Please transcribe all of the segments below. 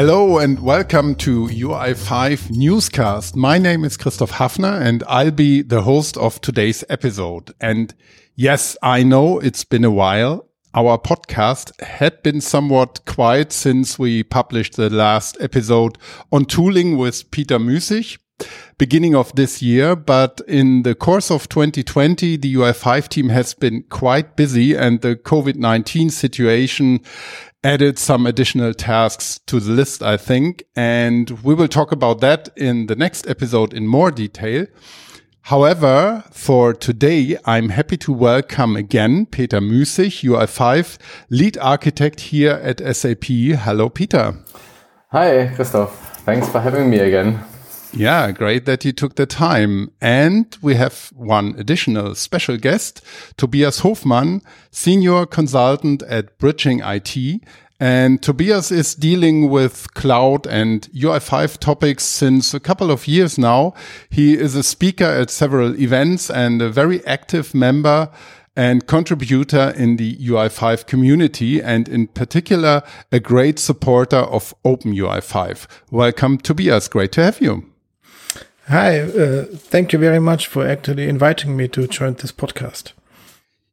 Hello and welcome to UI5 Newscast. My name is Christoph Hafner and I'll be the host of today's episode. And yes, I know it's been a while. Our podcast had been somewhat quiet since we published the last episode on tooling with Peter Müßig beginning of this year. But in the course of 2020, the UI5 team has been quite busy and the COVID-19 situation added some additional tasks to the list, I think. And we will talk about that in the next episode in more detail. However, for today, I'm happy to welcome again Peter Müßig, UI5 lead architect here at SAP. Hello, Peter. Hi, Christoph. Thanks for having me again. Yeah, great that you took the time. And we have one additional special guest, Tobias Hofmann, senior consultant at Bridging IT. And Tobias is dealing with cloud and UI5 topics since a couple of years now. He is a speaker at several events and a very active member and contributor in the UI5 community, and in particular, a great supporter of Open UI5. Welcome, Tobias. Great to have you. Hi, uh, thank you very much for actually inviting me to join this podcast.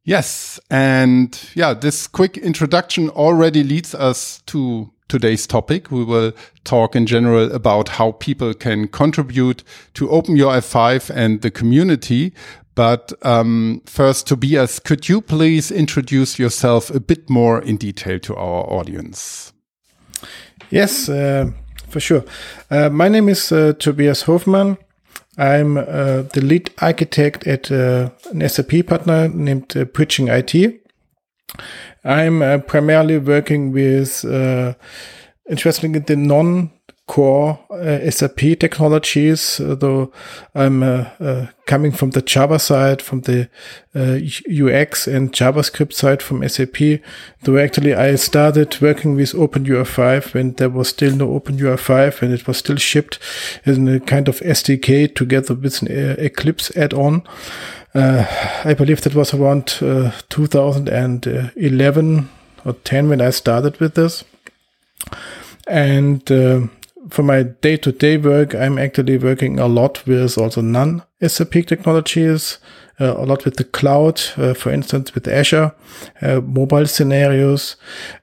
Yes, and yeah, this quick introduction already leads us to today's topic. We will talk in general about how people can contribute to Open OpenUI5 and the community. But um, first, Tobias, could you please introduce yourself a bit more in detail to our audience? Yes, uh, for sure. Uh, my name is uh, Tobias Hofmann. I'm uh, the lead architect at uh, an SAP partner named uh, Bridging IT. I'm uh, primarily working with, uh, interestingly, the non core uh, SAP technologies, though I'm uh, uh, coming from the Java side, from the UX and JavaScript side from SAP. Though actually I started working with OpenUI5 when there was still no OpenUI5 and it was still shipped in a kind of SDK together with an Eclipse add-on. Uh, I believe that was around uh, 2011 or 10 when I started with this. And uh, for my day-to-day work, I'm actually working a lot with also non-SAP technologies, uh, a lot with the cloud, uh, for instance, with Azure, uh, mobile scenarios,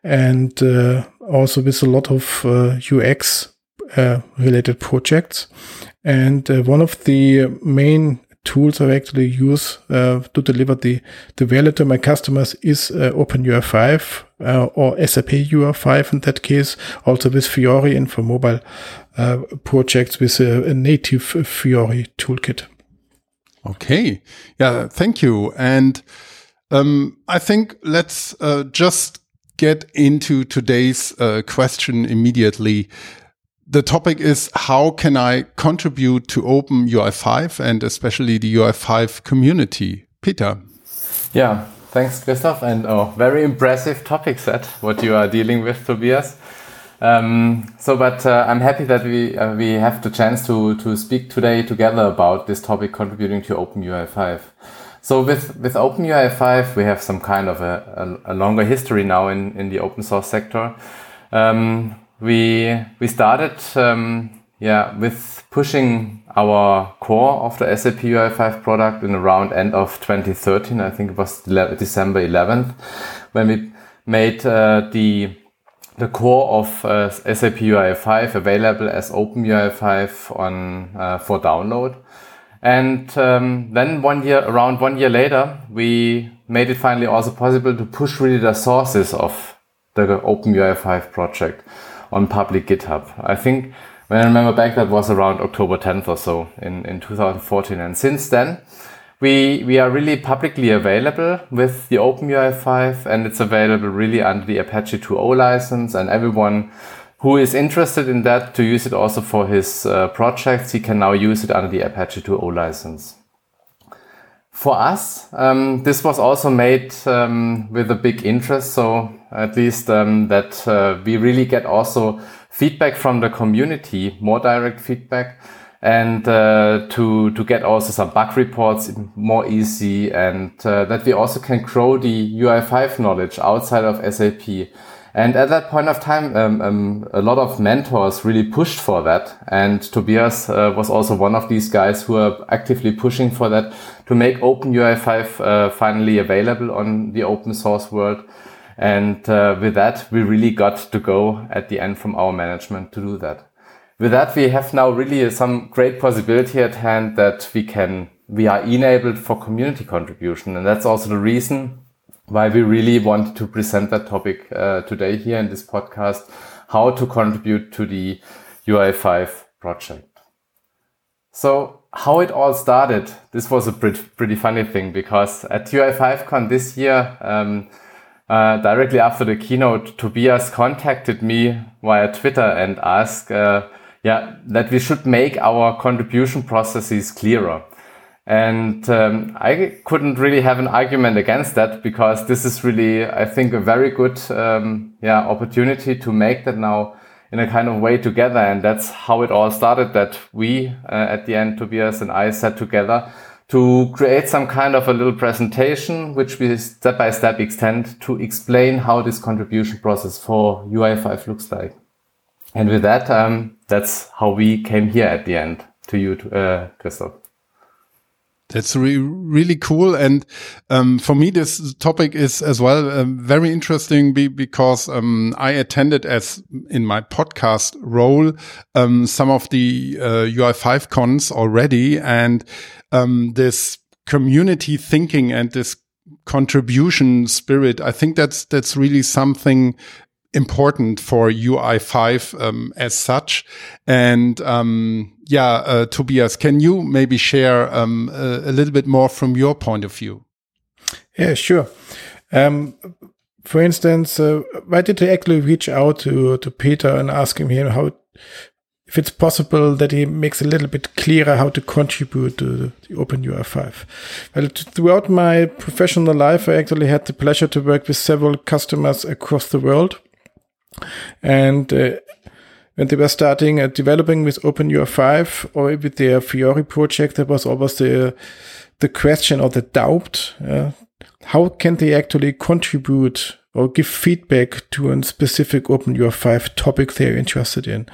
and uh, also with a lot of UX uh, related projects. And uh, one of the main tools I actually use uh, to deliver the, the value to my customers is uh, OpenUI5 uh, or SAP UI5 in that case, also with Fiori and for mobile uh, projects with a, a, native Fiori toolkit. Okay. Yeah, thank you. And um, I think let's uh, just get into today's uh, question immediately the topic is how can I contribute to Open UI5 and especially the UI5 community? Peter. Yeah, thanks, Christoph. And oh, very impressive topic set, what you are dealing with, Tobias. Um, so, but uh, I'm happy that we uh, we have the chance to to speak today together about this topic, contributing to Open UI5. So with with Open UI5, we have some kind of a, a, a longer history now in in the open source sector. Um, we we started um, yeah with pushing our core of the SAP UI5 product in around end of 2013. I think it was December 11th when we made uh, the the core of uh, SAP UI5 available as Open UI5 on uh, for download. And um, then one year, around one year later, we made it finally also possible to push really the sources of the Open UI5 project on public GitHub. I think when I remember back, that was around October 10th or so in, in 2014. And since then, we, we are really publicly available with the OpenUI5 and it's available really under the Apache 2.0 license and everyone who is interested in that to use it also for his uh, projects, he can now use it under the Apache 2.0 license. For us, um, this was also made um, with a big interest. So at least um, that uh, we really get also feedback from the community, more direct feedback, and uh, to to get also some bug reports more easy, and uh, that we also can grow the UI5 knowledge outside of SAP. And at that point of time, um, um, a lot of mentors really pushed for that. And Tobias uh, was also one of these guys who are actively pushing for that to make OpenUI5 uh, finally available on the open source world. And uh, with that, we really got to go at the end from our management to do that. With that, we have now really some great possibility at hand that we can, we are enabled for community contribution. And that's also the reason why we really wanted to present that topic uh, today here in this podcast, how to contribute to the UI5 project. So how it all started, this was a pretty, pretty funny thing because at UI5Con this year, um, uh, directly after the keynote, Tobias contacted me via Twitter and asked, uh, yeah, that we should make our contribution processes clearer. And um, I couldn't really have an argument against that because this is really, I think, a very good um, yeah, opportunity to make that now in a kind of way together. And that's how it all started that we, uh, at the end, Tobias and I sat together to create some kind of a little presentation, which we step by step extend to explain how this contribution process for UI5 looks like. And with that, um, that's how we came here at the end to you, uh, Christoph. That's re really cool. And um, for me, this topic is as well um, very interesting be because um, I attended as in my podcast role um, some of the uh, UI5 cons already. And um, this community thinking and this contribution spirit, I think that's that's really something important for UI5 um, as such. And yeah, uh, Tobias, can you maybe share um, a, a, little bit more from your point of view? Yeah, sure. Um, for instance, uh, why did I actually reach out to to Peter and ask him here how if it's possible that he makes a little bit clearer how to contribute to the OpenUI5. Well, throughout my professional life, I actually had the pleasure to work with several customers across the world. And uh, when they were starting uh, developing with OpenUI5 or with their Fiori project, there was always the the question or the doubt: uh, how can they actually contribute or give feedback to a specific OpenUI5 topic they're interested in?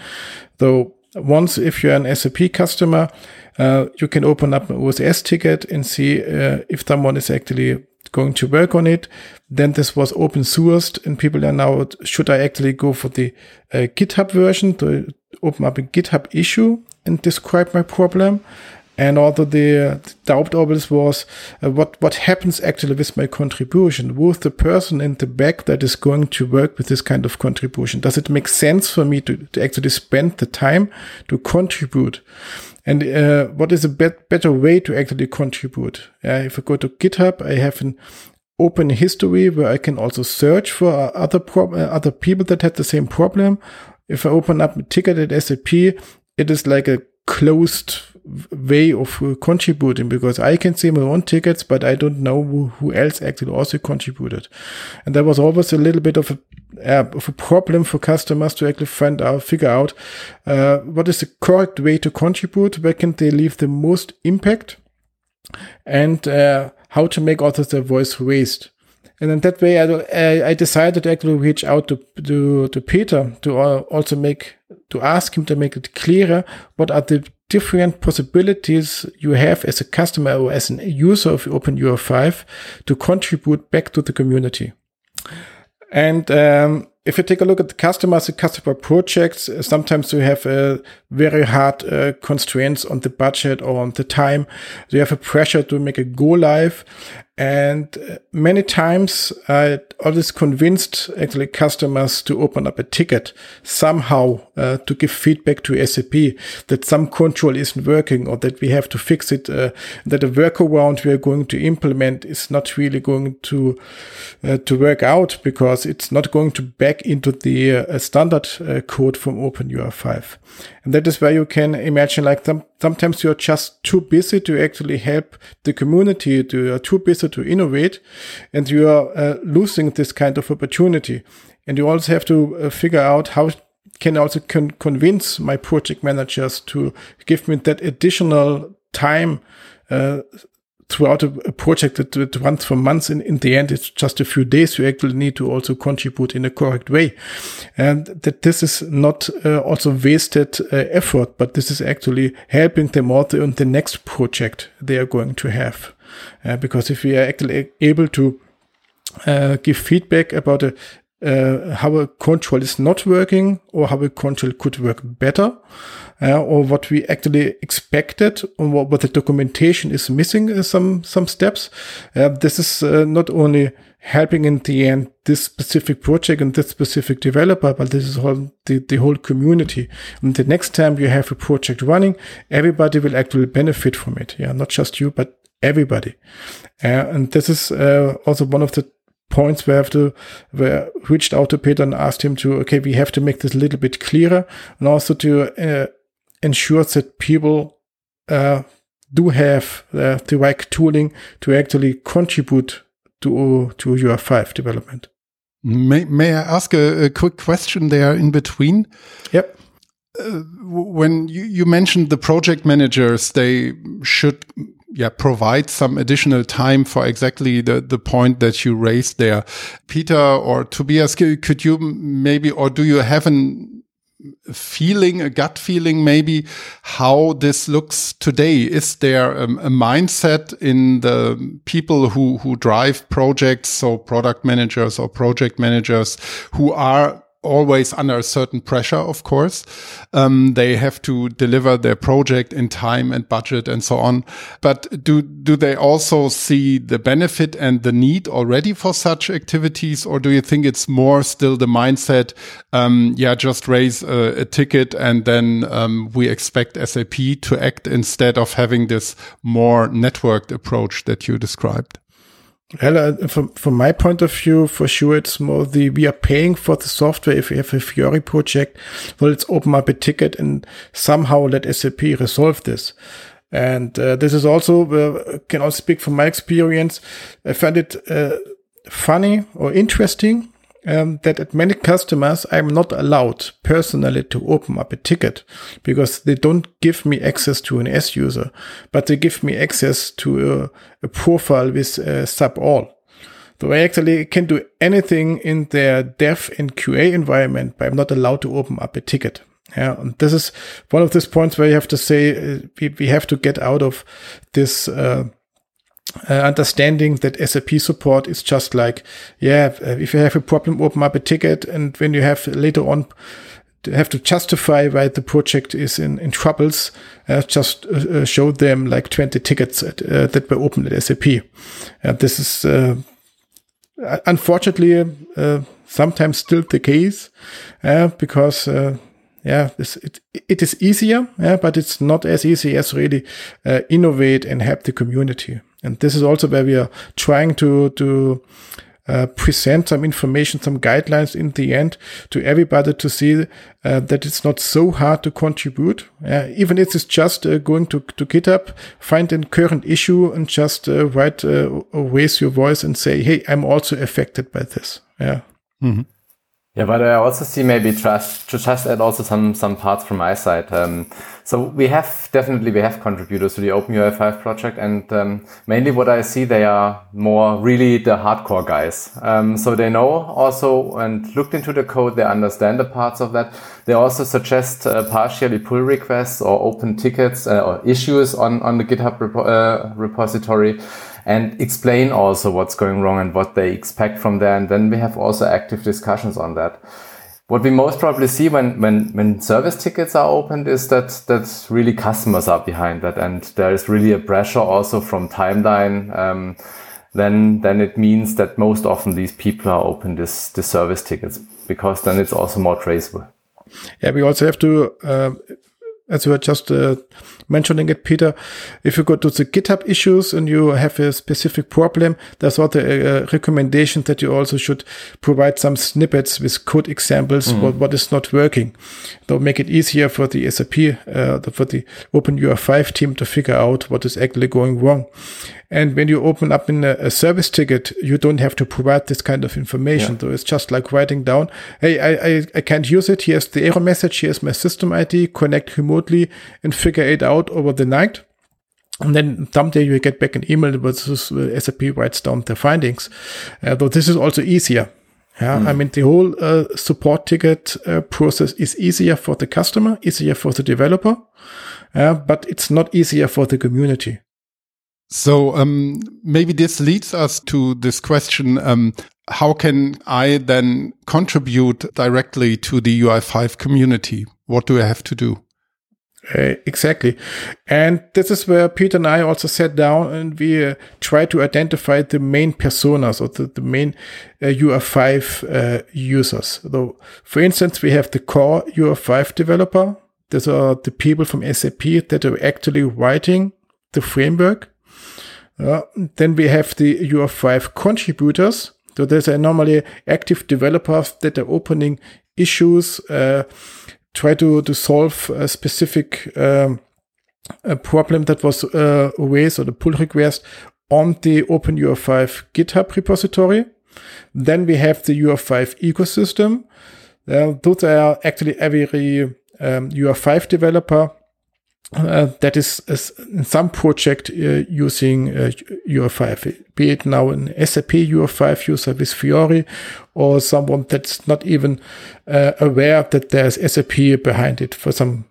Though once, if you're an SAP customer, uh, you can open up an OSS ticket and see uh, if someone is actually going to work on it. Then this was open sourced and people are now, should I actually go for the uh, GitHub version to open up a GitHub issue and describe my problem? And also the, the doubt always was uh, what, what happens actually with my contribution? With the person in the back that is going to work with this kind of contribution? Does it make sense for me to, to actually spend the time to contribute? And uh, what is a bet better way to actually contribute? Uh, if I go to GitHub, I have an open history where I can also search for other uh, other people that had the same problem. If I open up a ticket at SAP, it is like a closed way of uh, contributing because I can see my own tickets, but I don't know who, who else actually also contributed. And there was always a little bit of a, uh, of a problem for customers to actually find out, figure out uh, what is the correct way to contribute, where can they leave the most impact, and uh, how to make also their voice raised. And in that way, I, I decided to actually reach out to, to, to Peter to also make, to ask him to make it clearer what are the different possibilities you have as a customer or as a user of OpenUI5 to contribute back to the community. And um, if you take a look at the customers and customer projects, uh, sometimes you have uh, very hard uh, constraints on the budget or on the time. You have a pressure to make a go live. And uh, many times I always convinced actually customers to open up a ticket somehow uh, to give feedback to SAP that some control isn't working or that we have to fix it, uh, that a workaround we are going to implement is not really going to uh, to work out because it's not going to back into the uh, standard uh, code from OpenUI5. And that is where you can imagine like some, sometimes you're just too busy to actually help the community, you're too busy to innovate and you are uh, losing this kind of opportunity. And you also have to uh, figure out how can also con- convince my project managers to give me that additional time uh, throughout a, a project that, that, runs for months. In, in the end, it's just a few days. You actually need to also contribute in a correct way. And that this is not uh, also wasted uh, effort, but this is actually helping them also in the next project they are going to have. Uh, because if we are actually able to uh, give feedback about a, uh, how a control is not working or how a control could work better, uh, or what we actually expected, or what, what the documentation is missing uh, some some steps. Uh, this is uh, not only helping in the end this specific project and this specific developer, but this is all the, the whole community. And the next time you have a project running, everybody will actually benefit from it. Yeah, not just you, but everybody. Uh, and this is uh, also one of the points where I have to where I reached out to Peter and asked him to okay we have to make this a little bit clearer and also to uh, ensure that people uh, do have uh, the right tooling to actually contribute to to UI5 development. May May I ask a, a quick question there in between? Yep. Uh, when you, you mentioned the project managers, they should yeah, provide some additional time for exactly the, the point that you raised there. Peter or Tobias, could you maybe, or do you have an feeling, a gut feeling maybe how this looks today? Is there a, a mindset in the people who, who drive projects, so product managers or project managers who are always under a certain pressure, of course. Um, they have to deliver their project in time and budget and so on. But do, do they also see the benefit and the need already for such activities? Or do you think it's more still the mindset? Um, yeah, just raise a, a ticket and then, um, we expect SAP to act instead of having this more networked approach that you described. Well, uh, from, from my point of view, for sure, it's more the, we are paying for the software. If we have a Fiori project, well, let's open up a ticket and somehow let SAP resolve this. And uh, this is also, uh, can also speak from my experience. I find it uh, funny or interesting um, that at many customers, I'm not allowed personally to open up a ticket because they don't give me access to an S user, but they give me access to a, a profile with SAP_ALL. So I actually can do anything in their dev and QA environment, but I'm not allowed to open up a ticket. Yeah, and this is one of those points where you have to say uh, we, we have to get out of this uh, uh, understanding that SAP support is just like, yeah, uh, if you have a problem, open up a ticket, and when you have later on to have to justify why the project is in, in troubles, uh, just uh, uh show them like 20 tickets at, uh, that were opened at SAP. this is unfortunately sometimes still the case because yeah, this, it, it is easier, yeah, but it's not as easy as really innovate and help the community. And this is also where we are trying to, to uh, present some information, some guidelines in the end to everybody to see uh, that it's not so hard to contribute. Uh, even if it's just uh, going to, to GitHub, find a current issue and just uh, write uh, raise your voice and say, Hey, I'm also affected by this. Yeah. Mm -hmm. Yeah, but I also see maybe trust to just add also some some parts from my side. Um, so we have definitely we have contributors to the OpenUI5 project, and um, mainly what I see they are more really the hardcore guys. Um, so they know also and looked into the code, they understand the parts of that. They also suggest uh, partially pull requests or open tickets uh, or issues on on the GitHub repo uh, repository and explain also what's going wrong and what they expect from there. And then we have also active discussions on that. What we most probably see when, when, when service tickets are opened is that, that really customers are behind that. And there is really a pressure also from timeline. Um, then, then it means that most often these people are open this, the service tickets because then it's also more traceable. Yeah, we also have to uh, as you were just uh, mentioning it, Peter, if you go to the GitHub issues and you have a specific problem, there's also a, a recommendation that you also should provide some snippets with code examples mm. what, what is not working. They'll make it easier for the SAP, uh, for the OpenUI5 team to figure out what is actually going wrong. And when you open up in a, a, service ticket, you don't have to provide this kind of information. Yeah. So it's just like writing down, hey, I, I, I can't use it. Here's the error message. Here's my system ID. Connect remotely and figure it out over the night. And then someday you get back an email where SAP writes down the findings. Uh, though this is also easier. Yeah, mm. I mean the whole uh, support ticket uh, process is easier for the customer, easier for the developer, uh, but it's not easier for the community. So um, maybe this leads us to this question: um, How can I then contribute directly to the UI5 community? What do I have to do? Uh, exactly. And this is where Peter and I also sat down and we uh, try to identify the main personas or the, the main uh, UI5 uh, users. So, for instance, we have the core UI5 developer. These are the people from SAP that are actually writing the framework. Then we have the UI5 contributors. So there's are normally active developers that are opening issues, uh, try to, to solve a specific um, a problem that was uh, raised or the pull request on the open OpenUI5 GitHub repository. Then we have the UI5 ecosystem. Uh, those are actually every um, UI5 developer uh, that is, is, some project uh, using uh, UI5, be it now an SAP UI5 user with Fiori or someone that's not even uh, aware that there's SAP behind it for some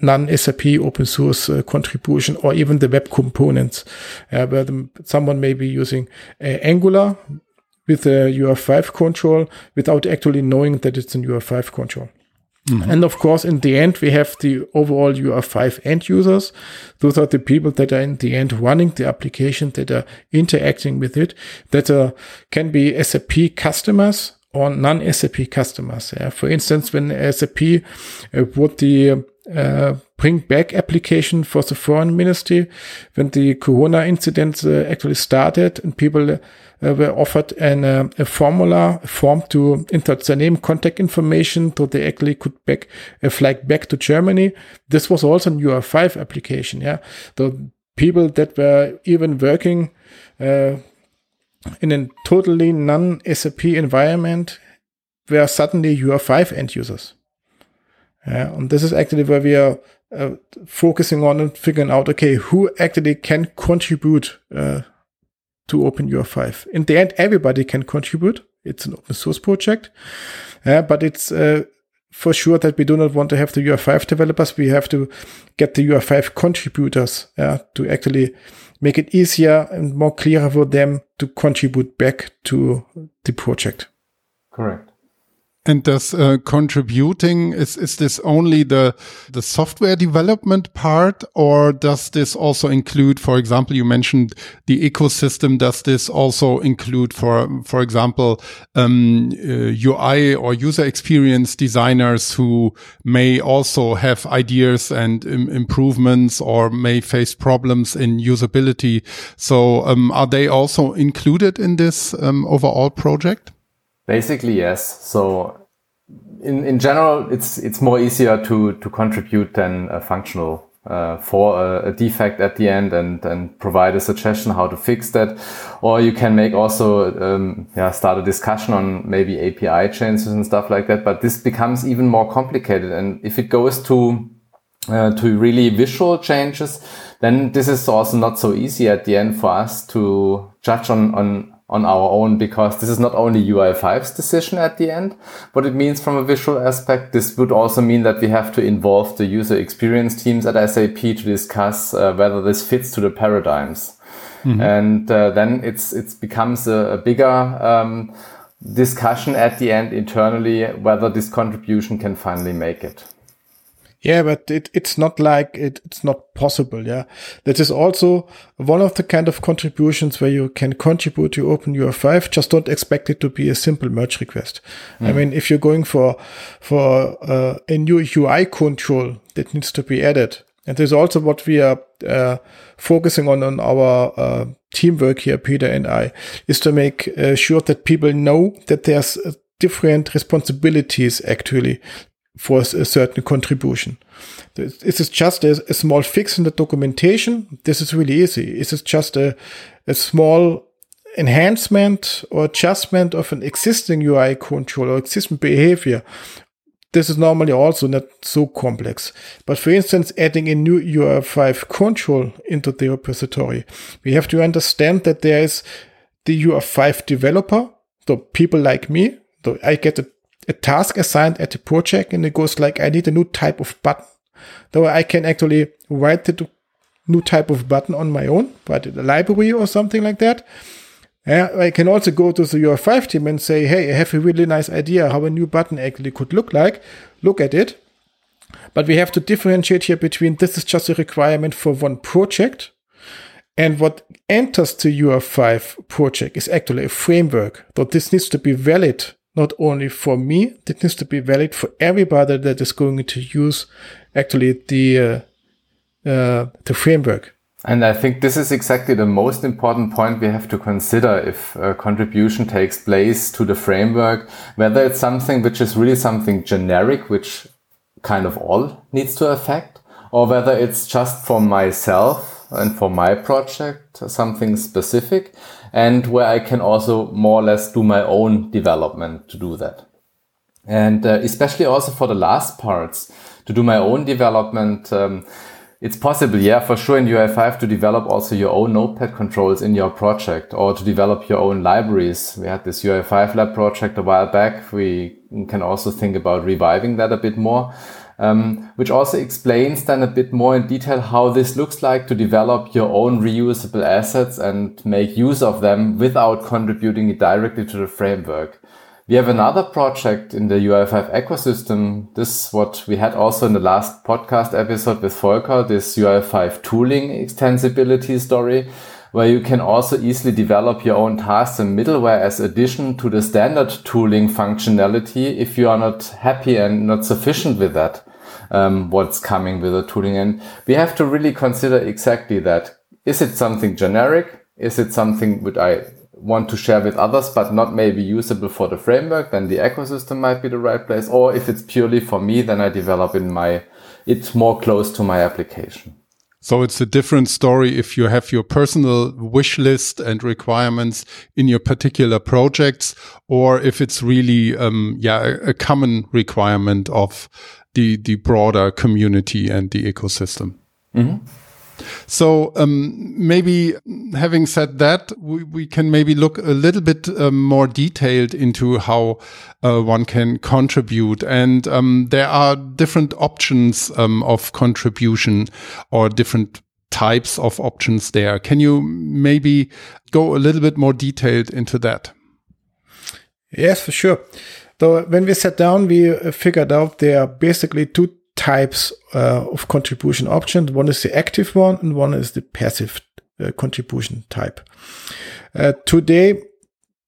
non-SAP open source uh, contribution or even the web components, uh, where the, someone may be using Angular with a UI5 control without actually knowing that it's an UI5 control. Mm-hmm. And of course, in the end, we have the overall UI5 end users. Those are the people that are in the end running the application, that are interacting with it, that are, can be SAP customers or non-SAP customers. Yeah. For instance, when SAP uh, would the uh, bring back application for the foreign ministry, when the Corona incident uh, actually started and people were offered an, uh, a formula, a form to enter their name, contact information, so they actually could back uh, flag back to Germany. This was also a UI5 application. Yeah, the people that were even working uh, in a totally non-SAP environment were suddenly UI5 end users. Yeah, and this is actually where we are uh, focusing on and figuring out, okay, who actually can contribute uh, to OpenUI5. In the end, everybody can contribute. It's an open source project, uh, but it's uh, for sure that we do not want to have the UI5 developers. We have to get the UI5 contributors uh, to actually make it easier and more clear for them to contribute back to the project. Correct. And does uh, contributing is is this only the the software development part, or does this also include, for example, you mentioned the ecosystem? Does this also include, for for example, um, uh, UI or user experience designers who may also have ideas and Im improvements, or may face problems in usability? So, um, are they also included in this um, overall project? Basically, yes. So in, in general, it's it's more easier to to contribute than a functional uh, for a, a, defect at the end and and provide a suggestion how to fix that, or you can make also um, yeah start a discussion on maybe API changes and stuff like that. But this becomes even more complicated, and if it goes to uh, to really visual changes, then this is also not so easy at the end for us to judge on on on our own because this is not only UI5's decision at the end, what it means from a visual aspect. This would also mean that we have to involve the user experience teams at SAP to discuss uh, whether this fits to the paradigms. Mm-hmm. And uh, then it's it becomes a, a bigger um, discussion at the end internally whether this contribution can finally make it. Yeah, but it, it's not like it, it's not possible. Yeah. That is also one of the kind of contributions where you can contribute to OpenUI5. Just don't expect it to be a simple merge request. Mm. I mean, if you're going for, for uh, a new UI control that needs to be added, and there's also what we are uh, focusing on on our uh, teamwork here, Peter and I, is to make uh, sure that people know that there's uh, different responsibilities actually for a certain contribution. Is it just a, a, small fix in the documentation? This is really easy. Is it just a, a small enhancement or adjustment of an existing UI control or existing behavior? this is normally also not so complex. But for instance, adding a new UI5 control into the repository, we have to understand that there is the UI5 developer, so people like me, so I get a, a task assigned at the project and it goes like, I need a new type of button. Though I can actually write the new type of button on my own, write a library or something like that. I can also go to the UI5 team and say, hey, I have a really nice idea how a new button actually could look like. Look at it. But we have to differentiate here between this is just a requirement for one project and what enters the UI5 project is actually a framework. So this needs to be valid not only for me, it needs to be valid for everybody that is going to use actually the uh, uh, the framework. And I think this is exactly the most important point we have to consider if a contribution takes place to the framework, whether it's something which is really something generic, which kind of all needs to affect, or whether it's just for myself and for my project, something specific, and where I can also more or less do my own development to do that. And uh, especially also for the last parts, to do my own development, um, it's possible, yeah, for sure in UI5 to develop also your own notepad controls in your project or to develop your own libraries. We had this UI5 lab project a while back. We can also think about reviving that a bit more. Um, which also explains then a bit more in detail how this looks like to develop your own reusable assets and make use of them without contributing it directly to the framework. We have another project in the UI5 ecosystem. This is what we had also in the last podcast episode with Volker, this UI5 tooling extensibility story, where you can also easily develop your own tasks and middleware as addition to the standard tooling functionality if you are not happy and not sufficient with that, um, what's coming with the tooling. And we have to really consider exactly that. Is it something generic? Is it something which I want to share with others, but not maybe usable for the framework, then the ecosystem might be the right place. Or if it's purely for me, then I develop in my, it's more close to my application. So it's a different story if you have your personal wish list and requirements in your particular projects, or if it's really, um, yeah, a common requirement of the, the broader community and the ecosystem. Mm -hmm. So um, maybe having said that, we, we, can maybe look a little bit um, more detailed into how uh, one can contribute. And um, there are different options um, of contribution or different types of options there. Can you maybe go a little bit more detailed into that? Yes, for sure. So when we sat down, we uh, figured out there are basically two types uh, of contribution options. One is the active one and one is the passive uh, contribution type. Uh, today,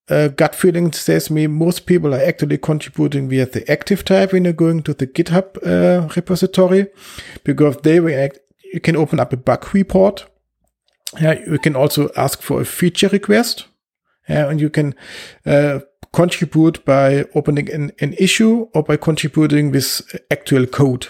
uh, gut feeling says me most people are actually contributing via the active type when you're going to the GitHub uh, repository because they react. You can open up a bug report. Yeah, you can also ask for a feature request. And you can uh, contribute by opening an, an issue or by contributing with actual code.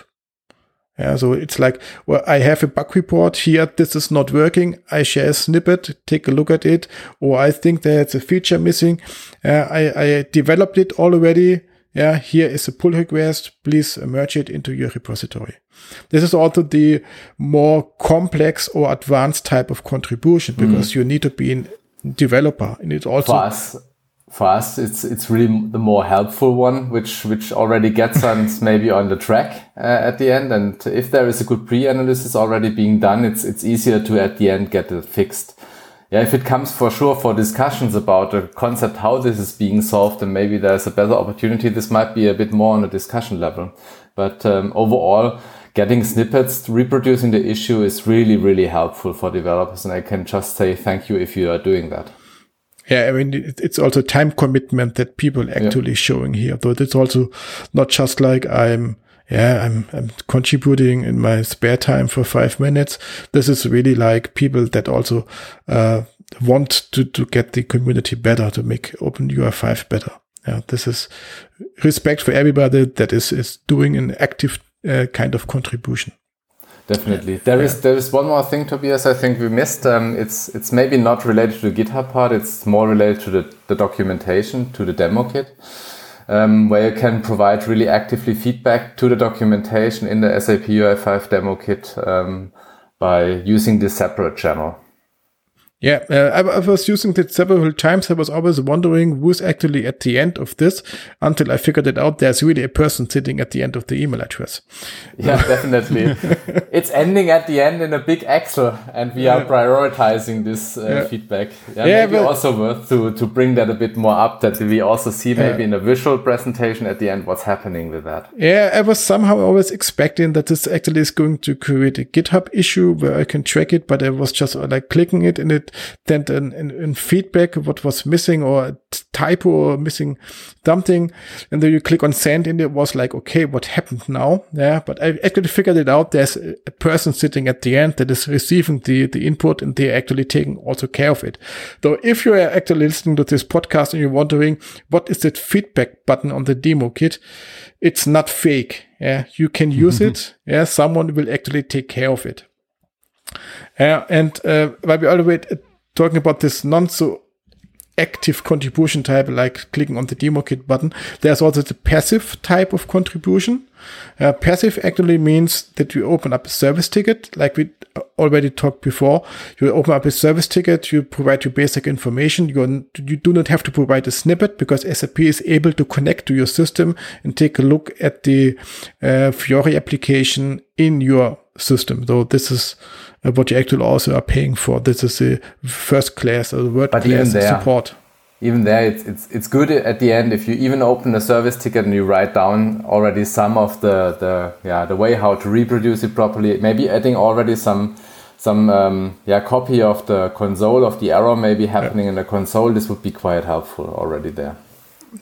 Yeah, so it's like, well, I have a bug report here. This is not working. I share a snippet, take a look at it, or I think there's a feature missing. Uh, I, I developed it already. Yeah, here is a pull request. Please merge it into your repository. This is also the more complex or advanced type of contribution because mm. you need to be a developer and it also. For us, it's it's really the more helpful one, which which already gets us maybe on the track uh, at the end. And if there is a good pre-analysis already being done, it's it's easier to at the end get it fixed. Yeah, if it comes for sure for discussions about the concept how this is being solved, and maybe there's a better opportunity. This might be a bit more on a discussion level, but um, overall. Getting snippets, reproducing the issue is really, really helpful for developers. And I can just say thank you if you are doing that. Yeah, I mean, it's also time commitment that people actually yeah. showing here. But it's also not just like I'm, yeah, I'm, I'm contributing in my spare time for five minutes. This is really like people that also, uh, want to, to get the community better, to make Open UI5 better. Yeah, this is respect for everybody that is, is doing an active uh, kind of contribution. Definitely. There yeah. is there is one more thing, Tobias. I think we missed. Um, it's it's maybe not related to the GitHub part. It's more related to the, the documentation, to the demo kit. um, where you can provide really actively feedback to the documentation in the SAP UI5 demo kit um, by using this separate channel. Yeah, uh, I, I, was using it several times. I was always wondering who's actually at the end of this until I figured it out. There's really a person sitting at the end of the email address. Yeah, definitely. it's ending at the end in a big Excel, and we are prioritizing this uh, yeah. feedback. Yeah, yeah maybe also worth to, to bring that a bit more up that we also see maybe yeah. in a visual presentation at the end what's happening with that. Yeah, I was somehow always expecting that this actually is going to create a GitHub issue where I can track it, but I was just uh, like clicking it and it then in, in, in, feedback what was missing or typo or missing something. And then you click on send and it was like, okay, what happened now? Yeah. But I actually figured it out. There's a person sitting at the end that is receiving the, the input and they're actually taking also care of it. Though if you are actually listening to this podcast and you're wondering what is that feedback button on the demo kit, it's not fake. Yeah. You can use mm-hmm. it. Yeah. Someone will actually take care of it. And uh, while we already talking about this non so active contribution type, like clicking on the demo kit button, there's also the passive type of contribution. Uh, passive actually means that you open up a service ticket, like we already talked before. You open up a service ticket, you provide your basic information. You, you do not have to provide a snippet because SAP is able to connect to your system and take a look at the uh, Fiori application in your system. So this is uh, what you actually also are paying for. This is the first class or the word but class there, support. Even there, it's, it's it's good at the end if you even open a service ticket and you write down already some of the the yeah the way how to reproduce it properly. Maybe adding already some some um, yeah copy of the console of the error maybe happening yeah. in the console. This would be quite helpful already there.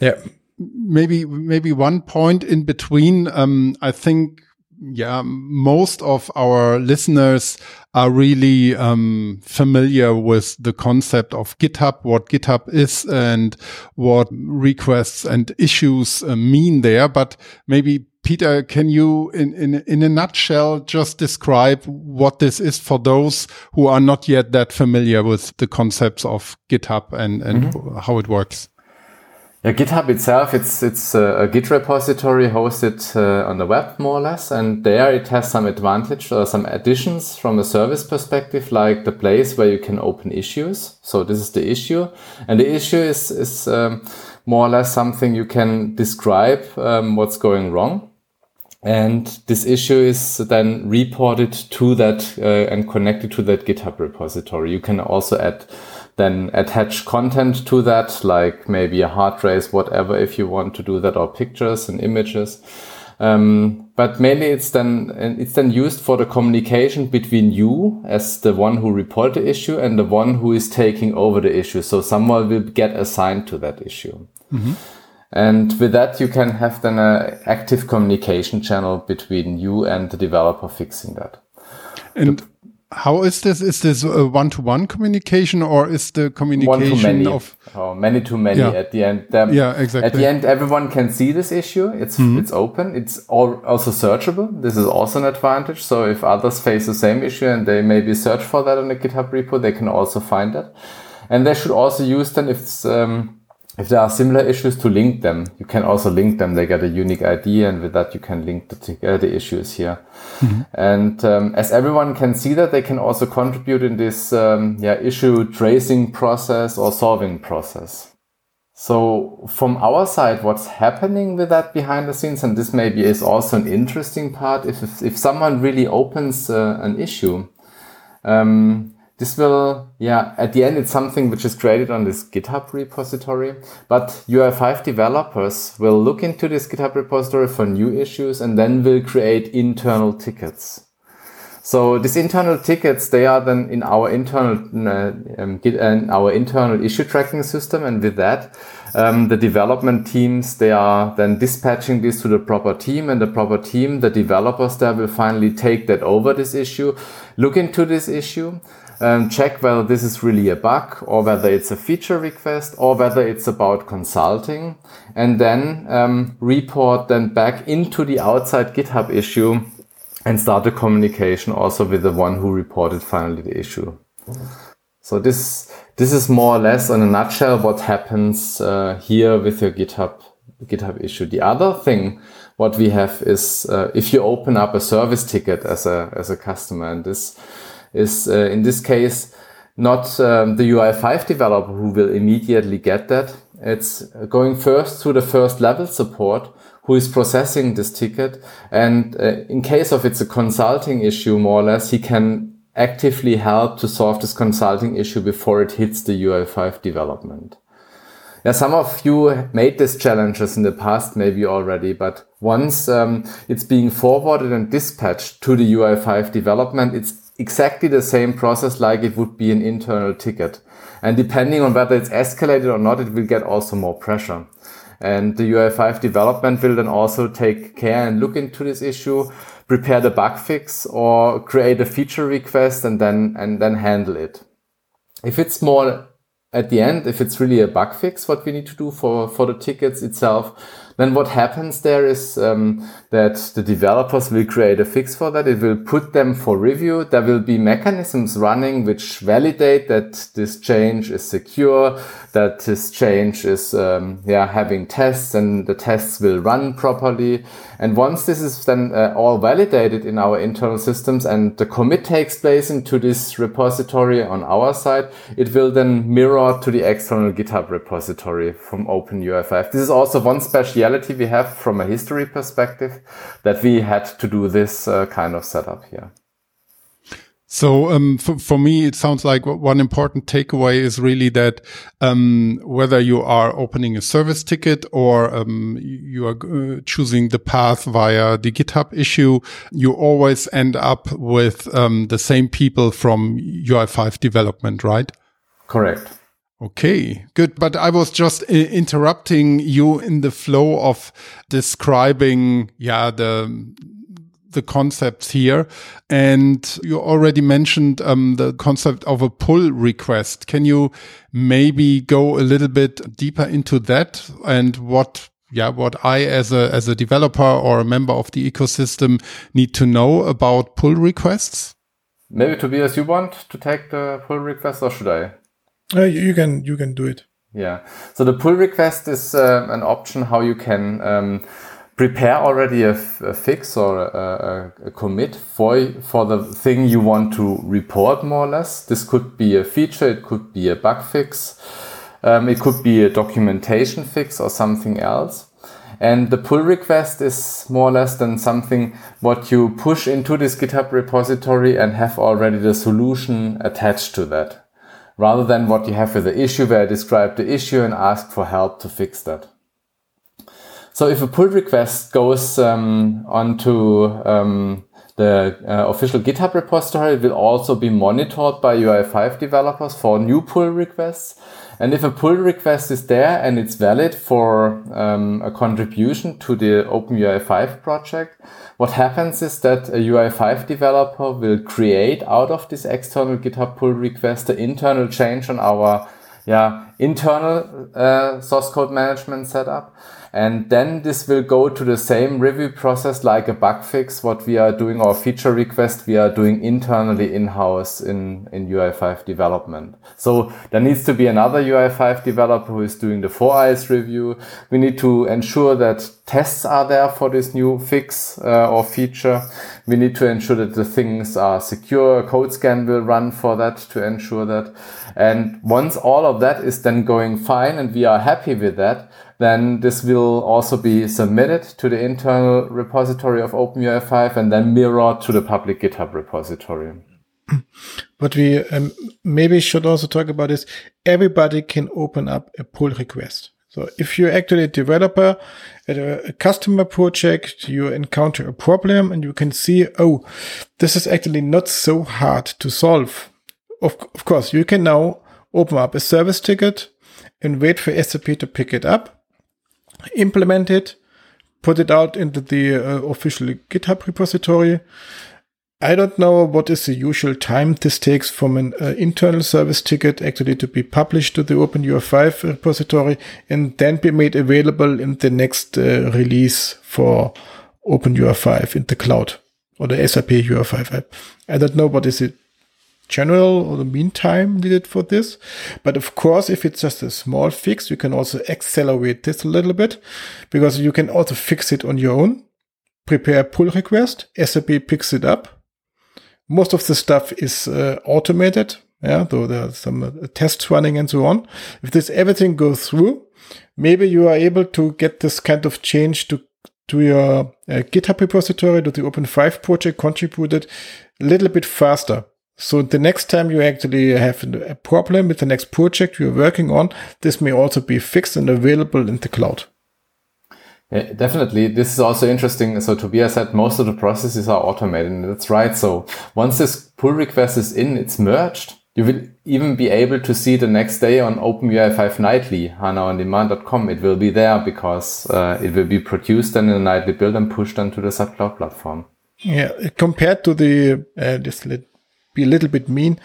Yeah. Maybe maybe one point in between. Um, I think yeah, most of our listeners are really um, familiar with the concept of GitHub, what GitHub is, and what requests and issues uh, mean there. But maybe Peter, can you, in, in in a nutshell, just describe what this is for those who are not yet that familiar with the concepts of GitHub and and mm -hmm. how it works? Yeah, GitHub itself, it's it's a, Git repository hosted uh, on the web more or less, and there it has some advantage or some additions from a service perspective, like the place where you can open issues. So this is the issue, and the issue is is um, more or less something you can describe um, what's going wrong. And this issue is then reported to that uh, and connected to that GitHub repository. You can also add then attach content to that, like maybe a hard trace, whatever, if you want to do that, or pictures and images. Um, but mainly it's then it's then used for the communication between you as the one who reported the issue and the one who is taking over the issue. So someone will get assigned to that issue. Mm-hmm. And with that, you can have then an active communication channel between you and the developer fixing that. And the how is this? Is this a one-to-one communication or is the communication many. of oh, many to many yeah. at the end? yeah, exactly. At the end, everyone can see this issue. It's mm -hmm. it's open. It's all also searchable. This is also an advantage. So if others face the same issue and they maybe search for that in the GitHub repo, they can also find that. And they should also use then if it's um, if there are similar issues to link them, you can also link them. They get a unique ID, and with that, you can link the, uh, the issues here. Mm-hmm. And um, as everyone can see that, they can also contribute in this um, yeah, issue tracing process or solving process. So from our side, what's happening with that behind the scenes, and this maybe is also an interesting part, if if, if someone really opens uh, an issue. Um, this will, yeah, at the end, it's something which is created on this GitHub repository, but UI5 developers will look into this GitHub repository for new issues and then will create internal tickets. So these internal tickets, they are then in our internal, uh, um, in our internal issue tracking system. And with that, um, the development teams, they are then dispatching this to the proper team and the proper team, the developers there will finally take that over this issue, look into this issue um, check whether this is really a bug or whether it's a feature request or whether it's about consulting and then um, report then back into the outside GitHub issue and start the communication also with the one who reported finally the issue. So this this is more or less in a nutshell what happens uh, here with your GitHub GitHub issue. The other thing what we have is uh, if you open up a service ticket as a as a customer, and this is uh, in this case not um, the UI5 developer who will immediately get that. It's going first to the first level support who is processing this ticket. And uh, in case of it's a consulting issue, more or less, he can actively help to solve this consulting issue before it hits the UI5 development. Yeah, some of you made these challenges in the past, maybe already, but once um, it's being forwarded and dispatched to the UI5 development, it's exactly the same process like it would be an internal ticket. And depending on whether it's escalated or not, it will get also more pressure. And the UI5 development will then also take care and look into this issue, prepare the bug fix or create a feature request and then, and then handle it. If it's more at the end, if it's really a bug fix, what we need to do for, for the tickets itself, then what happens there is um, that the developers will create a fix for that. It will put them for review. There will be mechanisms running which validate that this change is secure, that this change is um, yeah having tests, and the tests will run properly. And once this is then uh, all validated in our internal systems and the commit takes place into this repository on our side, it will then mirror to the external GitHub repository from OpenUI5. This is also one speciality we have from a history perspective that we had to do this uh, kind of setup here. So um, for, for, me, it sounds like one important takeaway is really that um, whether you are opening a service ticket or um, you are uh, choosing the path via the GitHub issue, you always end up with um, the same people from UI5 development, right? Correct. Okay, good. But I was just uh, interrupting you in the flow of describing, yeah, the the concepts here. And you already mentioned um, the concept of a pull request. Can you maybe go a little bit deeper into that and what yeah, what I as a as a developer or a member of the ecosystem need to know about pull requests? Maybe Tobias, you want to take the pull request or should I? Uh, you can you can do it. Yeah. So the pull request is uh, an option how you can um, prepare already a, fix or a, a, commit for for the thing you want to report more or less. This could be a feature, it could be a bug fix, um, it could be a documentation fix or something else. And the pull request is more or less than something what you push into this GitHub repository and have already the solution attached to that rather than what you have with the issue where I describe the issue and ask for help to fix that. So if a pull request goes um, onto um, the uh, official GitHub repository, it will also be monitored by UI5 developers for new pull requests. And if a pull request is there and it's valid for um, a contribution to the OpenUI5 project, what happens is that a UI5 developer will create out of this external GitHub pull request the internal change on our yeah, internal uh, source code management setup. And then this will go to the same review process like a bug fix, what we are doing or feature request we are doing internally in-house in, in UI5 development. So there needs to be another UI5 developer who is doing the four eyes review. We need to ensure that tests are there for this new fix uh, or feature. We need to ensure that the things are secure. A code scan will run for that to ensure that. And once all of that is then going fine and we are happy with that, then this will also be submitted to the internal repository of OpenUI5 and then mirrored to the public GitHub repository. What we um, maybe should also talk about is everybody can open up a pull request. So if you're actually a developer at a, a, customer project, you encounter a problem and you can see, oh, this is actually not so hard to solve. Of, of course, you can now open up a service ticket and wait for SAP to pick it up implement it, put it out into the uh, official GitHub repository. I don't know what is the usual time this takes from an uh, internal service ticket actually to be published to the OpenUI5 repository and then be made available in the next uh, release for OpenUI5 in the cloud or the SAP UI5 app. I don't know what is it general or the mean time needed for this. But of course, if it's just a small fix, you can also accelerate this a little bit because you can also fix it on your own. Prepare a pull request. SAP picks it up. Most of the stuff is uh, automated. Yeah, though there are some uh, tests running and so on. If this everything goes through, maybe you are able to get this kind of change to to your uh, GitHub repository, to the Open5 project contributed a little bit faster. So the next time you actually have a problem with the next project you're working on, this may also be fixed and available in the cloud. Yeah, definitely. This is also interesting. So Tobias said most of the processes are automated. And that's right. So once this pull request is in, it's merged. You will even be able to see the next day on OpenUI5 Nightly, hanaondemand.com. It will be there because uh, it will be produced and in a nightly build and pushed onto the SAP platform. Yeah, compared to the uh, this be a little bit mean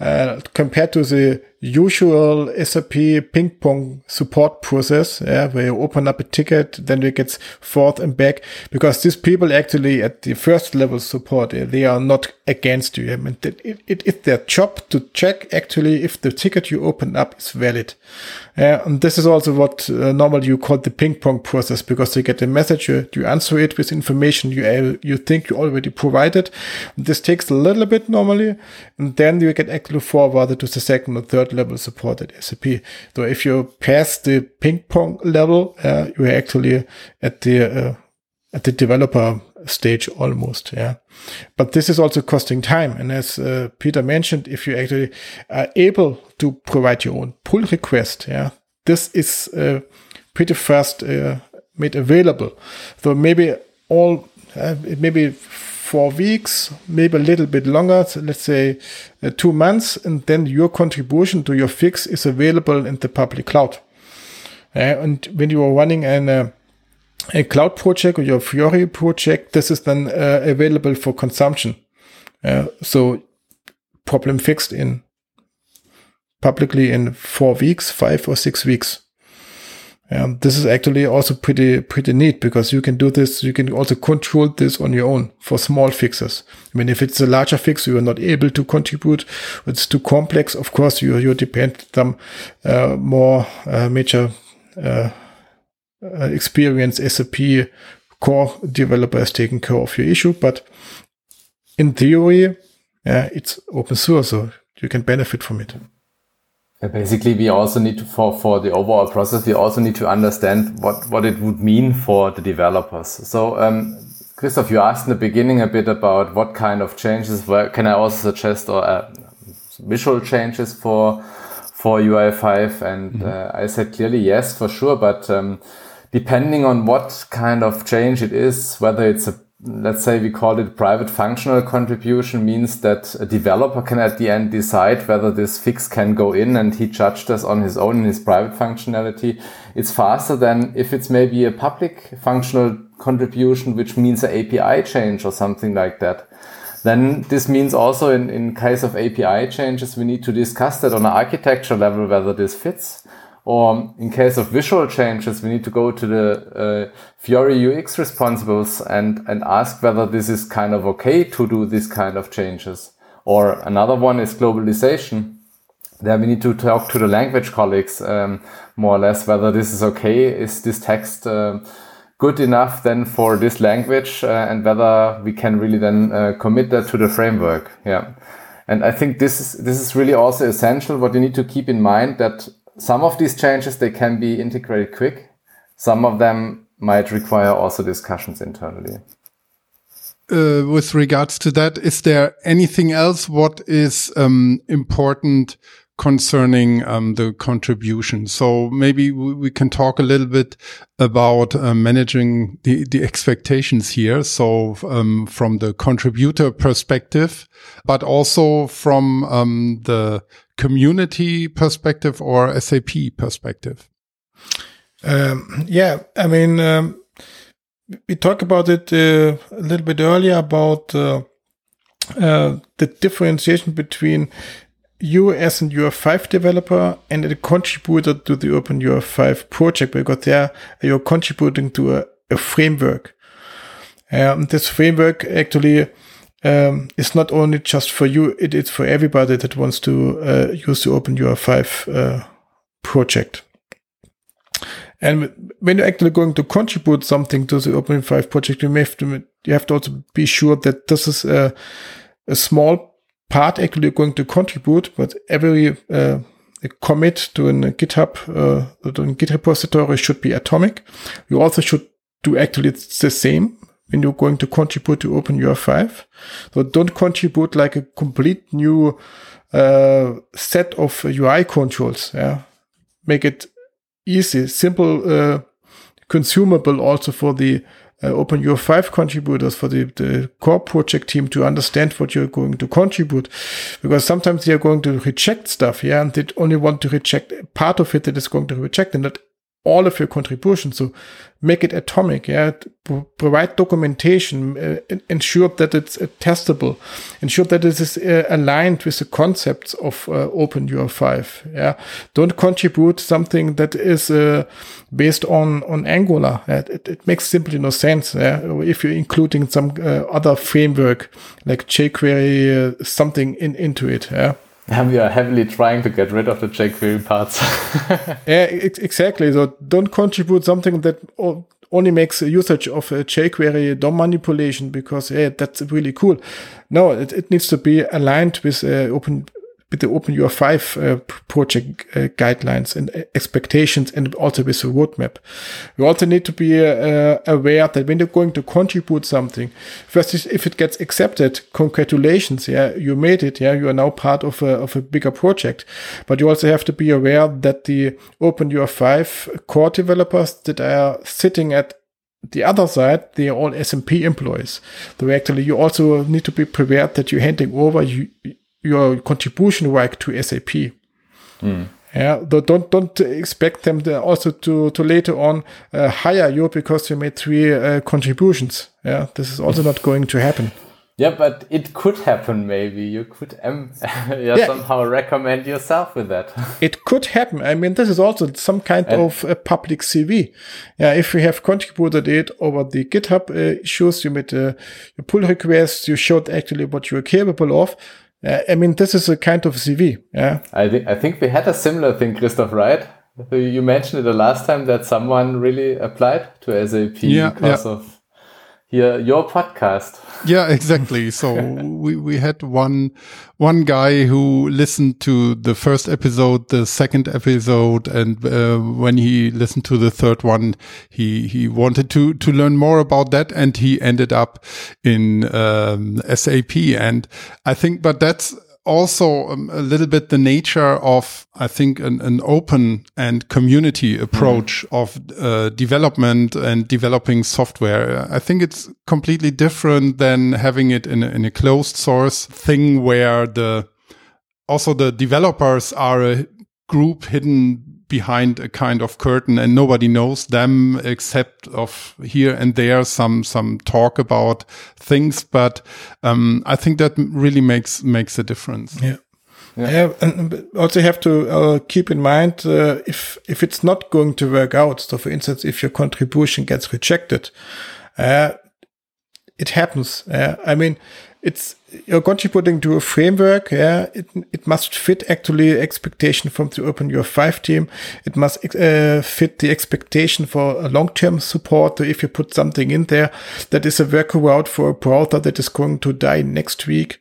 uh, compared to the usual SAP ping pong support process, yeah, where you open up a ticket, then it gets forth and back, because these people actually at the first level support, they are not against you. I mean, it, it, it's their job to check actually if the ticket you open up is valid. Uh, and this is also what uh, normally you call the ping pong process, because you get a message, you, you answer it with information you, uh, you think you already provided. This takes a little bit normally, and then you get actually forwarded to the second or third level support at SAP. So if you pass the ping pong level, uh, you're actually at the uh, at the developer stage almost. Yeah, but this is also costing time. And as uh, Peter mentioned, if you actually are able to provide your own pull request, yeah, this is uh, pretty fast uh, made available. So maybe all uh, maybe four weeks, maybe a little bit longer, let's say uh, two months, and then your contribution to your fix is available in the public cloud. Uh, and when you are running an, uh, a cloud project or your Fiori project, this is then uh, available for consumption. Uh, so problem fixed in publicly in four weeks, five or six weeks. Um, this is actually also pretty pretty neat because you can do this. You can also control this on your own for small fixes. I mean, if it's a larger fix, you are not able to contribute. It's too complex. Of course, you you depend some uh, more uh, major uh, uh experience SAP core developers taking care of your issue. But in theory, it's open source, so you can benefit from it. Basically, we also need to, for, for the overall process, we also need to understand what, what it would mean for the developers. So, um, Christoph, you asked in the beginning a bit about what kind of changes, where can I also suggest or uh, visual changes for, for UI5? And mm -hmm. uh, I said clearly yes, for sure. But um, depending on what kind of change it is, whether it's a let's say we call it private functional contribution means that a developer can at the end decide whether this fix can go in and he judged this on his own in his private functionality. It's faster than if it's maybe a public functional contribution, which means an API change or something like that. Then this means also in, in case of API changes, we need to discuss that on an architecture level, whether this fits. Or in case of visual changes, we need to go to the uh, Fiori UX responsibles and, and ask whether this is kind of okay to do this kind of changes. Or another one is globalization. There we need to talk to the language colleagues um, more or less whether this is okay. Is this text uh, good enough then for this language uh, and whether we can really then uh, commit that to the framework. Yeah. And I think this is, this is really also essential. What you need to keep in mind that some of these changes, they can be integrated quick. Some of them might require also discussions internally. Uh, with regards to that, is there anything else what is um, important concerning um, the contribution? So maybe we, can talk a little bit about uh, managing the, the expectations here. So um, from the contributor perspective, but also from um, the community perspective or SAP perspective? Um, yeah, I mean, um, we talked about it uh, a little bit earlier about uh, uh, the differentiation between you as an UI5 developer and a contributor to the Open UI5 project because there you're contributing to a, a framework. Um, this framework actually um, is not only just for you, it is for everybody that wants to uh, use the OpenUI5 uh, project. And when you're actually going to contribute something to the OpenUI5 project, you have to you have to also be sure that this is a, a small part actually going to contribute, but every uh, commit to a GitHub uh, to a Git repository should be atomic. You also should do actually the same when you're going to contribute to OpenUI5. So don't contribute like a complete new uh, set of UI controls. Yeah, make it easy, simple, uh, consumable also for the uh, OpenUI5 contributors, for the, the core project team to understand what you're going to contribute. Because sometimes they are going to reject stuff, yeah, and they only want to reject part of it that is going to reject and not all of your contributions. So make it atomic. Yeah, provide documentation, uh, ensure that it's uh, testable, ensure that it is uh, aligned with the concepts of uh, OpenUI5. Yeah, don't contribute something that is uh, based on on Angular. It, it, makes simply no sense. Yeah? if you're including some uh, other framework like jQuery, something in into it. Yeah. And we are heavily trying to get rid of the jQuery parts. yeah, exactly. So don't contribute something that only makes usage of jQuery DOM manipulation because yeah, that's really cool. No, it, it needs to be aligned with uh, open with the OpenUI5 uh, project uh, guidelines and expectations and also with the roadmap. You also need to be uh, aware that when you're going to contribute something, first is if it gets accepted, congratulations, yeah, you made it, yeah, you are now part of a, of a bigger project. But you also have to be aware that the OpenUI5 core developers that are sitting at the other side, they are all SAP employees. So actually, you also need to be prepared that you're handing over you, your contribution work to SAP. Mm. Yeah, don't don't expect them to also to to later on uh, hire you because you made three uh, contributions. Yeah, this is also not going to happen. Yeah, but it could happen. Maybe you could um, yeah, yeah, somehow recommend yourself with that. it could happen. I mean, this is also some kind and of a public CV. Yeah, if you have contributed it over the GitHub uh, issues, you made a, a pull request, you showed actually what you are capable of uh, I mean, this is a kind of CV. Yeah. I think I think we had a similar thing, Christoph. Right? You mentioned it the last time that someone really applied to SAP yeah, because yeah. of here your podcast. Yeah, exactly. So we, we had one, one guy who listened to the first episode, the second episode. And, uh, when he listened to the third one, he, he wanted to, to learn more about that. And he ended up in, um, SAP. And I think, but that's, also um, a little bit the nature of, I think, an, an open and community approach mm. of uh, development and developing software. I think it's completely different than having it in a, in a closed source thing where the also the developers are a group hidden behind a kind of curtain and nobody knows them except of here and there some some talk about things but um, i think that really makes makes a difference yeah yeah, and also have to uh, keep in mind uh, if if it's not going to work out. So, for instance, if your contribution gets rejected, uh, it happens. I mean, it's you're contributing to a framework. Yeah, it it must fit actually expectation from the OpenUI5 team. It must uh, fit the expectation for a long-term support. So if you put something in there that is a workaround for a browser that is going to die next week,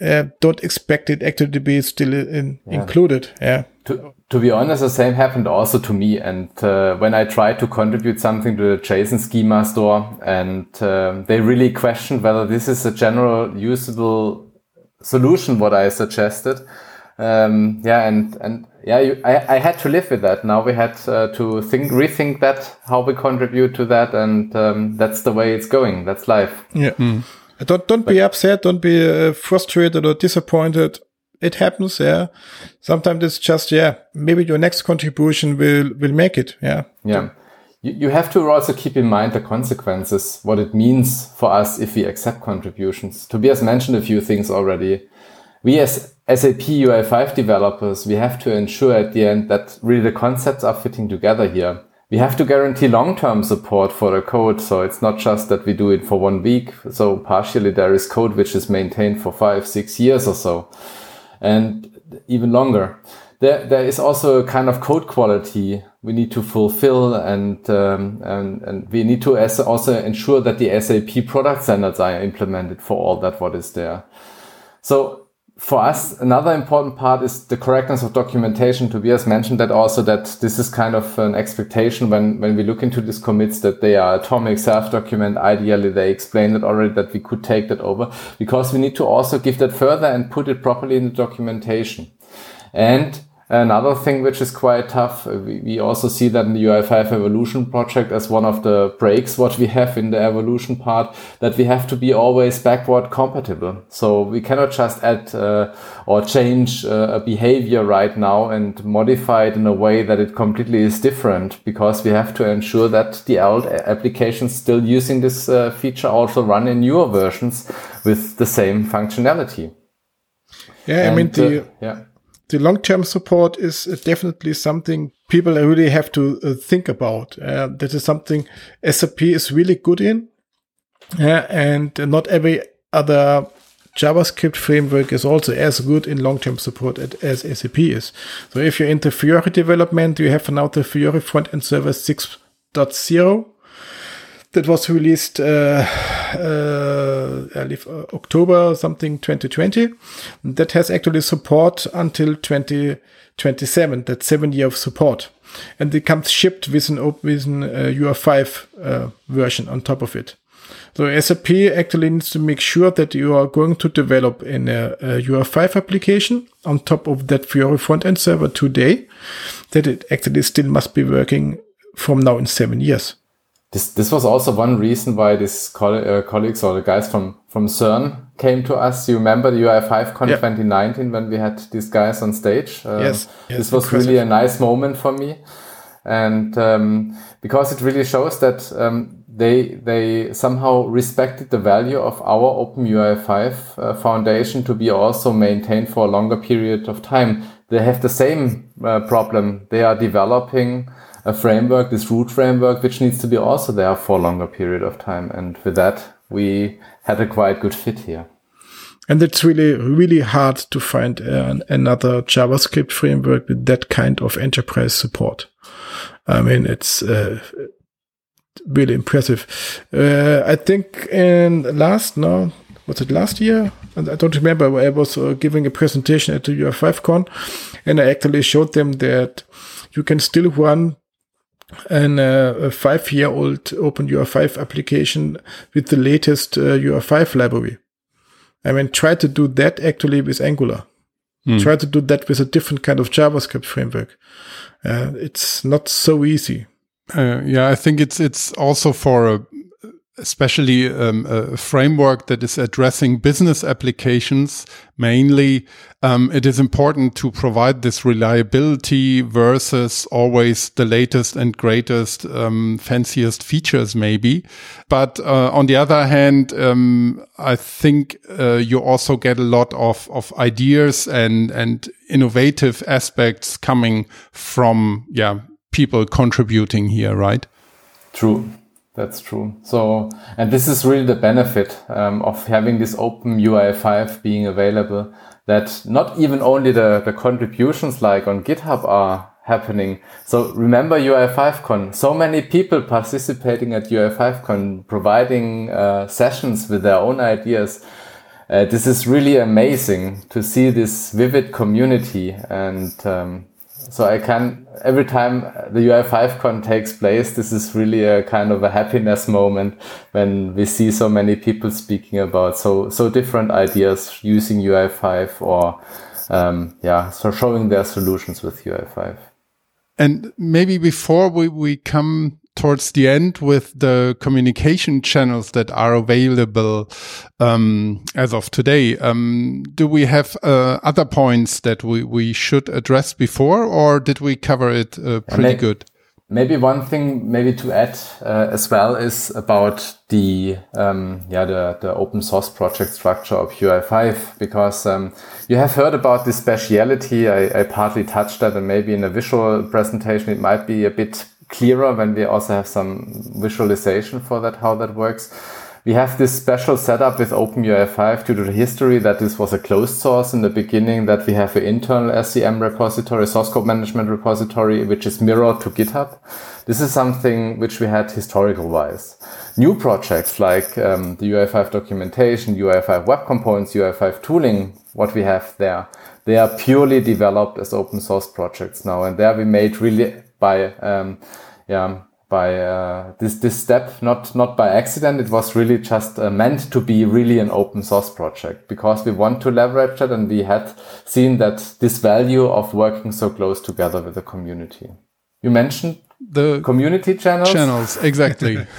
uh, don't expect it actually to be still in, yeah. included. Yeah. To, to be honest, the same happened also to me. And uh, when I tried to contribute something to the JSON schema store, and uh, they really questioned whether this is a general usable solution, what I suggested. Um, yeah, and and yeah, you, I, I had to live with that. Now we had uh, to think, rethink that, how we contribute to that, and um, that's the way it's going. That's life. Yeah. Mm. Don't don't be upset. Don't be uh, frustrated or disappointed. It happens. Yeah. Sometimes it's just yeah. Maybe your next contribution will will make it. Yeah. Yeah. You, you have to also keep in mind the consequences, what it means for us if we accept contributions. Tobias mentioned a few things already. We as SAP UI5 developers, we have to ensure at the end that really the concepts are fitting together here. we have to guarantee long-term support for the code. So it's not just that we do it for one week. So partially there is code which is maintained for five, six years or so and even longer. There, there is also a kind of code quality we need to fulfill and, um, and, and we need to also ensure that the SAP product standards are implemented for all that what is there. So for us, another important part is the correctness of documentation. Tobias mentioned that also that this is kind of an expectation when, when we look into these commits that they are atomic self-document. Ideally, they explained it already that we could take that over because we need to also give that further and put it properly in the documentation. And Another thing which is quite tough, uh, we, also see that in the UI5 evolution project as one of the breaks what we have in the evolution part, that we have to be always backward compatible. So we cannot just add uh, or change uh, a behavior right now and modify it in a way that it completely is different because we have to ensure that the old applications still using this uh, feature also run in newer versions with the same functionality. Yeah, and, I mean the uh, yeah the long-term support is uh, definitely something people really have to uh, think about. Uh, that is something SAP is really good in, uh, and not every other JavaScript framework is also as good in long-term support as SAP is. So if you're into Fiori development, you have now the Fiori front-end server 6.0 that was released uh, uh, uh, October something 2020. That has actually support until 2027. That's seven year of support, and it comes shipped with an with an uh, UI5 uh, version on top of it. So SAP actually needs to make sure that you are going to develop in a, a UI5 application on top of that Fiori front-end server today, that it actually still must be working from now in seven years. This this was also one reason why these uh, colleagues or the guys from from CERN came to us. You remember the UI5Con yep. 2019 when we had these guys on stage? Uh, yes, yes, This was impressive. really a nice moment for me, and um, because it really shows that um, they they somehow respected the value of our Open UI5 uh, foundation to be also maintained for a longer period of time. They have the same uh, problem. They are developing a framework, this root framework, which needs to be also there for a longer period of time. And with that, we had a quite good fit here. And it's really, really hard to find uh, another JavaScript framework with that kind of enterprise support. I mean, it's uh, really impressive. Uh, I think in last, no, was it last year? I don't remember. I was uh, giving a presentation at the UI5Con and I actually showed them that you can still run an, uh, a five year old OpenUI5 application with the latest uh, UI5 library. I mean, try to do that actually with Angular. Mm. Try to do that with a different kind of JavaScript framework. Uh, it's not so easy. Uh, yeah, I think it's it's also for a especially um, a framework that is addressing business applications mainly, um, it is important to provide this reliability versus always the latest and greatest, um, fanciest features, maybe. But uh, on the other hand, um, I think uh, you also get a lot of, of ideas and and innovative aspects coming from yeah people contributing here, right? True. That's true. So, and this is really the benefit um, of having this open UI5 being available that not even only the, the contributions like on GitHub are happening. So remember UI5Con, so many people participating at UI5Con, providing uh, sessions with their own ideas. Uh, this is really amazing to see this vivid community and um, so I can every time the UI5 con takes place, this is really a kind of a happiness moment when we see so many people speaking about so so different ideas using UI5 or um, yeah, so showing their solutions with UI5. And maybe before we, we come towards the end with the communication channels that are available um, as of today. Um, do we have uh, other points that we, we should address before, or did we cover it uh, pretty maybe, good? Maybe one thing, maybe to add uh, as well, is about the um, yeah the the open source project structure of UI5 because um, you have heard about this speciality. I, I partly touched that, and maybe in a visual presentation it might be a bit clearer when we also have some visualization for that, how that works. We have this special setup with OpenUI5 due to the history that this was a closed source in the beginning, that we have an internal SCM repository, source code management repository, which is mirrored to GitHub. This is something which we had historical wise. New projects like um, the UI5 documentation, UI5 web components, UI5 tooling, what we have there, they are purely developed as open source projects now. And there we made really by, um, yeah, by uh, this this step not not by accident. It was really just uh, meant to be really an open source project because we want to leverage it and we had seen that this value of working so close together with the community. You mentioned the community channels? Channels exactly.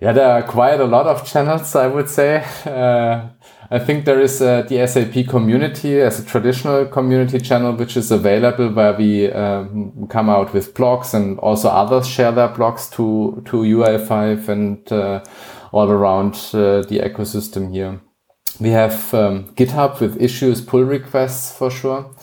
Yeah there are quite a lot of channels i would say. Uh, I think there is uh, the SAP community as a traditional community channel, which is available where we um, come out with blogs and also others share their blogs to, to UI5 and uh, all around uh, the ecosystem here. We have um, GitHub with issues, pull requests for sure.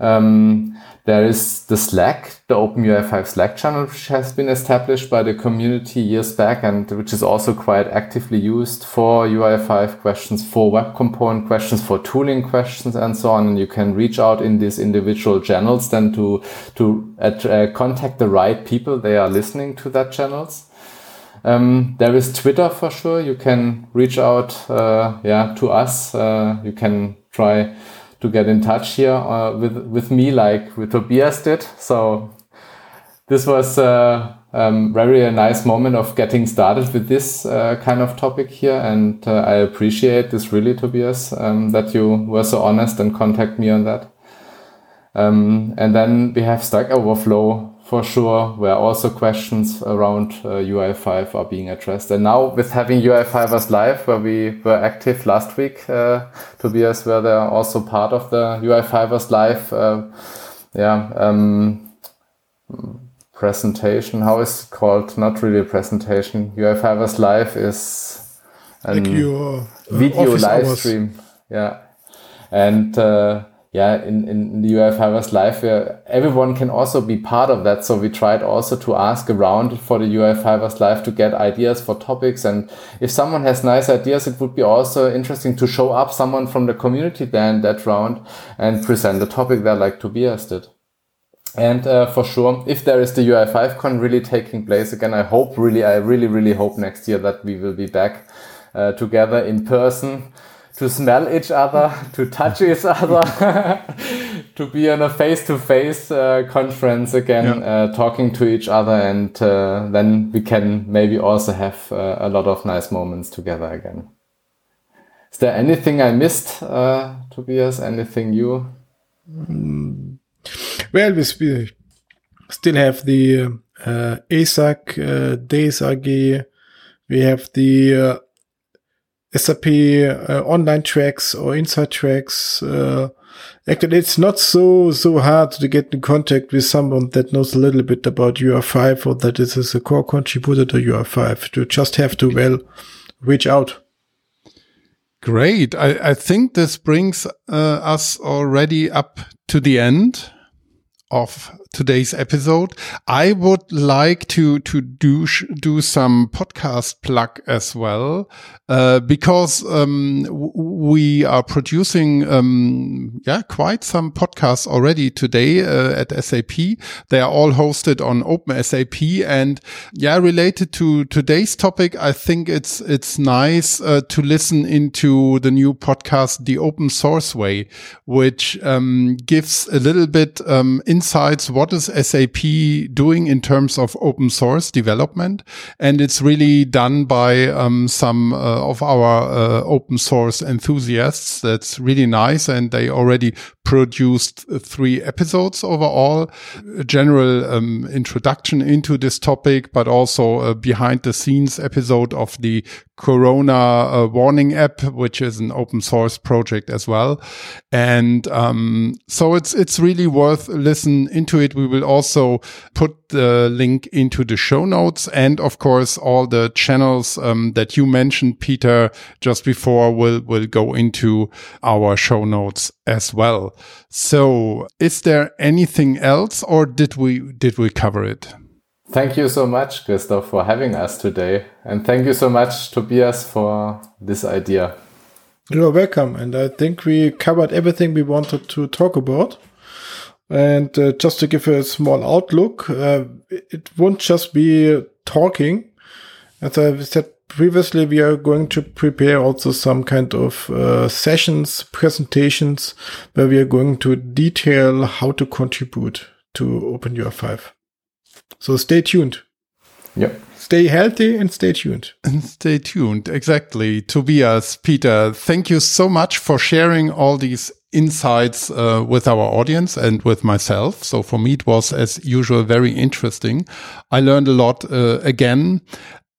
Um, there is the Slack, the OpenUI5 Slack channel, which has been established by the community years back and which is also quite actively used for UI5 questions, for web component questions, for tooling questions, and so on. And you can reach out in these individual channels then to, to uh, contact the right people. They are listening to that channels. Um, there is Twitter for sure. You can reach out, uh, yeah, to us. Uh, you can try to get in touch here uh, with with me like with Tobias did. So this was uh, um, very a nice moment of getting started with this uh, kind of topic here, and uh, I appreciate this really, Tobias, um, that you were so honest and contact me on that. Um, and then we have Stack Overflow for sure, where also questions around uh, UI5 are being addressed. And now with having UI5ers live, where we were active last week, uh, Tobias, where they're also part of the UI5ers live, uh, yeah, um, presentation. How is it called? Not really a presentation. UI5ers live is a like your video live hours. stream. Yeah. And, uh, yeah, in, in the UI5ers live, where everyone can also be part of that. So we tried also to ask around for the UI5ers live to get ideas for topics. And if someone has nice ideas, it would be also interesting to show up someone from the community then that round and present the topic there like Tobias did. And uh, for sure, if there is the UI5 con really taking place again, I hope really, I really, really hope next year that we will be back uh, together in person to smell each other, to touch each other, to be in a face-to-face uh, conference again, yeah. uh, talking to each other, and uh, then we can maybe also have uh, a lot of nice moments together again. Is there anything I missed, uh, Tobias? Anything you? Mm. Well, we still have the uh, ESAC, uh, DSAG, we have the SAP uh, online tracks or inside tracks. Uh, actually, it's not so so hard to get in contact with someone that knows a little bit about UI5 or that is a core contributor to UI5. You just have to well reach out. Great. I, I think this brings uh, us already up to the end of today's episode. I would like to to do do some podcast plug as well uh, because um, we are producing um, yeah quite some podcasts already today uh, at SAP. They are all hosted on OpenSAP and yeah related to today's topic. I think it's it's nice uh, to listen into the new podcast, the Open Source Way, which um, gives a little bit um, insights. What is SAP doing in terms of open source development? And it's really done by um, some uh, of our uh, open source enthusiasts. That's really nice. And they already produced three episodes overall, a general um, introduction into this topic, but also a behind the scenes episode of the Corona uh, warning app, which is an open source project as well. And um, so it's it's really worth listen into it. We will also put the link into the show notes, and of course, all the channels um, that you mentioned, Peter, just before will will go into our show notes as well. So, is there anything else, or did we did we cover it? Thank you so much, Christoph, for having us today. And thank you so much, Tobias, for this idea. You're welcome. And I think we covered everything we wanted to talk about. And uh, just to give a small outlook, uh, it won't just be talking. As I said previously, we are going to prepare also some kind of uh, sessions, presentations, where we are going to detail how to contribute to OpenUI5. So stay tuned. Yep. Stay healthy and stay tuned. And stay tuned. Exactly. Tobias, Peter, thank you so much for sharing all these insights uh, with our audience and with myself. So for me, it was as usual very interesting. I learned a lot uh, again.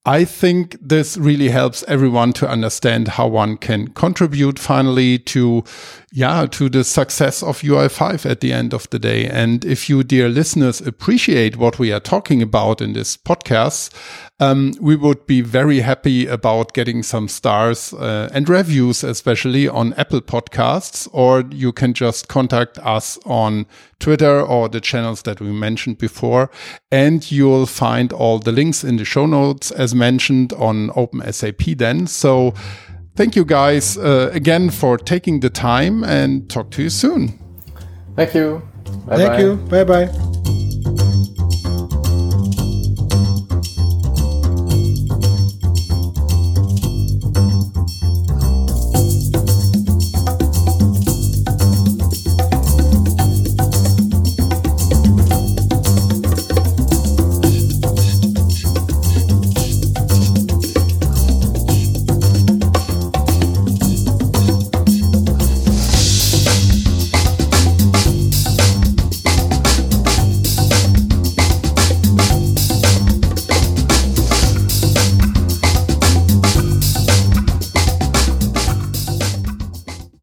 I think this really helps everyone to understand how one can contribute finally to, yeah, to the success of UI5 at the end of the day. And if you, dear listeners, appreciate what we are talking about in this podcast, um, we would be very happy about getting some stars uh, and reviews, especially on Apple Podcasts, or you can just contact us on Twitter or the channels that we mentioned before. And you'll find all the links in the show notes, as mentioned on OpenSAP then. So thank you guys uh, again for taking the time and talk to you soon. Thank you. Bye Thank bye. you. Bye bye.